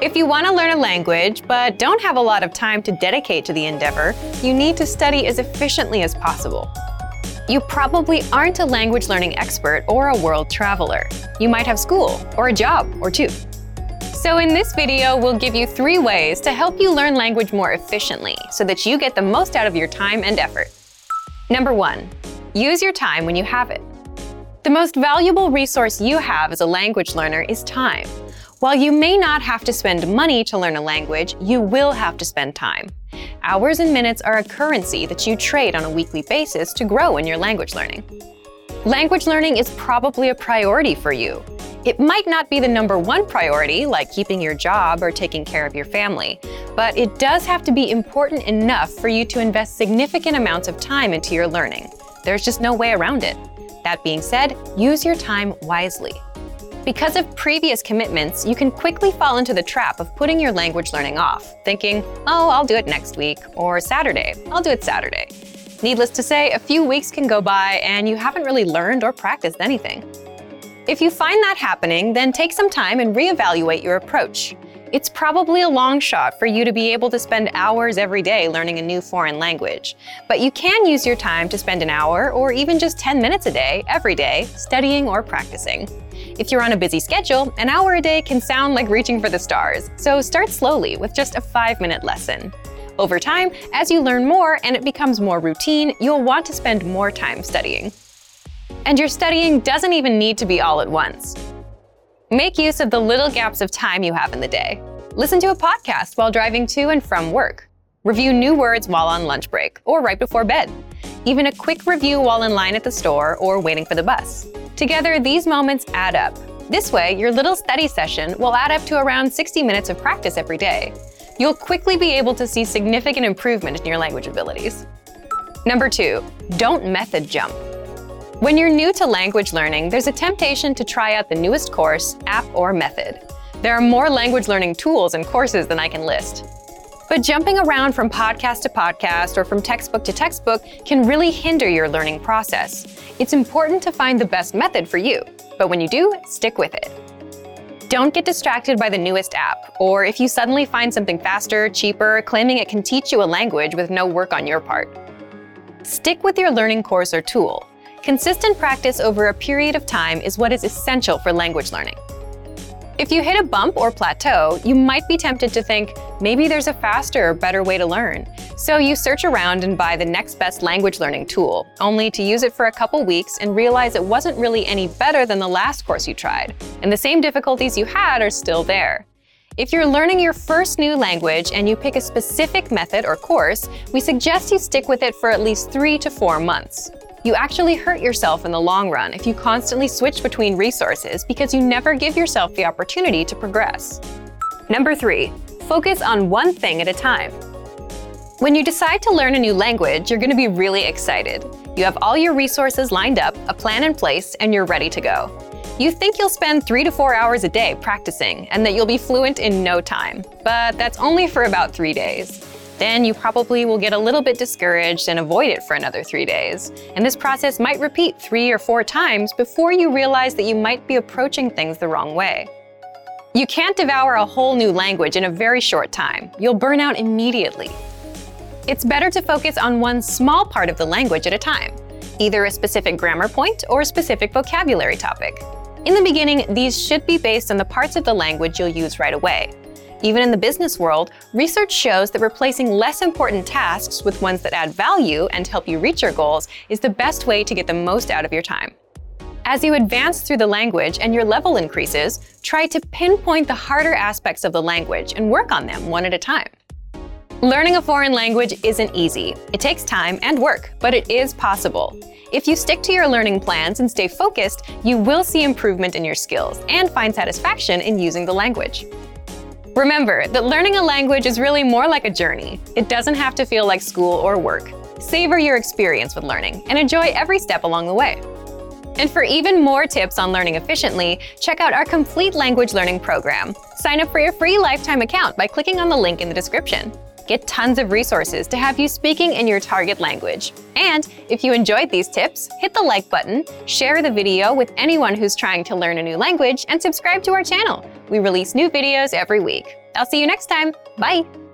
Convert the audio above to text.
If you want to learn a language but don't have a lot of time to dedicate to the endeavor, you need to study as efficiently as possible. You probably aren't a language learning expert or a world traveler. You might have school or a job or two. So in this video, we'll give you three ways to help you learn language more efficiently so that you get the most out of your time and effort. Number one, use your time when you have it. The most valuable resource you have as a language learner is time. While you may not have to spend money to learn a language, you will have to spend time. Hours and minutes are a currency that you trade on a weekly basis to grow in your language learning. Language learning is probably a priority for you. It might not be the number one priority, like keeping your job or taking care of your family, but it does have to be important enough for you to invest significant amounts of time into your learning. There's just no way around it. That being said, use your time wisely. Because of previous commitments, you can quickly fall into the trap of putting your language learning off, thinking, oh, I'll do it next week, or Saturday, I'll do it Saturday. Needless to say, a few weeks can go by and you haven't really learned or practiced anything. If you find that happening, then take some time and reevaluate your approach. It's probably a long shot for you to be able to spend hours every day learning a new foreign language, but you can use your time to spend an hour or even just 10 minutes a day, every day, studying or practicing. If you're on a busy schedule, an hour a day can sound like reaching for the stars, so start slowly with just a five minute lesson. Over time, as you learn more and it becomes more routine, you'll want to spend more time studying. And your studying doesn't even need to be all at once. Make use of the little gaps of time you have in the day. Listen to a podcast while driving to and from work. Review new words while on lunch break or right before bed. Even a quick review while in line at the store or waiting for the bus. Together, these moments add up. This way, your little study session will add up to around 60 minutes of practice every day. You'll quickly be able to see significant improvement in your language abilities. Number two, don't method jump. When you're new to language learning, there's a temptation to try out the newest course, app, or method. There are more language learning tools and courses than I can list. But jumping around from podcast to podcast or from textbook to textbook can really hinder your learning process. It's important to find the best method for you, but when you do, stick with it. Don't get distracted by the newest app, or if you suddenly find something faster, cheaper, claiming it can teach you a language with no work on your part. Stick with your learning course or tool. Consistent practice over a period of time is what is essential for language learning. If you hit a bump or plateau, you might be tempted to think, maybe there's a faster or better way to learn. So you search around and buy the next best language learning tool, only to use it for a couple weeks and realize it wasn't really any better than the last course you tried, and the same difficulties you had are still there. If you're learning your first new language and you pick a specific method or course, we suggest you stick with it for at least three to four months. You actually hurt yourself in the long run if you constantly switch between resources because you never give yourself the opportunity to progress. Number three, focus on one thing at a time. When you decide to learn a new language, you're going to be really excited. You have all your resources lined up, a plan in place, and you're ready to go. You think you'll spend three to four hours a day practicing and that you'll be fluent in no time, but that's only for about three days. Then you probably will get a little bit discouraged and avoid it for another three days. And this process might repeat three or four times before you realize that you might be approaching things the wrong way. You can't devour a whole new language in a very short time. You'll burn out immediately. It's better to focus on one small part of the language at a time, either a specific grammar point or a specific vocabulary topic. In the beginning, these should be based on the parts of the language you'll use right away. Even in the business world, research shows that replacing less important tasks with ones that add value and help you reach your goals is the best way to get the most out of your time. As you advance through the language and your level increases, try to pinpoint the harder aspects of the language and work on them one at a time. Learning a foreign language isn't easy. It takes time and work, but it is possible. If you stick to your learning plans and stay focused, you will see improvement in your skills and find satisfaction in using the language. Remember that learning a language is really more like a journey. It doesn't have to feel like school or work. Savor your experience with learning and enjoy every step along the way. And for even more tips on learning efficiently, check out our complete language learning program. Sign up for your free lifetime account by clicking on the link in the description. Get tons of resources to have you speaking in your target language. And if you enjoyed these tips, hit the like button, share the video with anyone who's trying to learn a new language, and subscribe to our channel. We release new videos every week. I'll see you next time. Bye!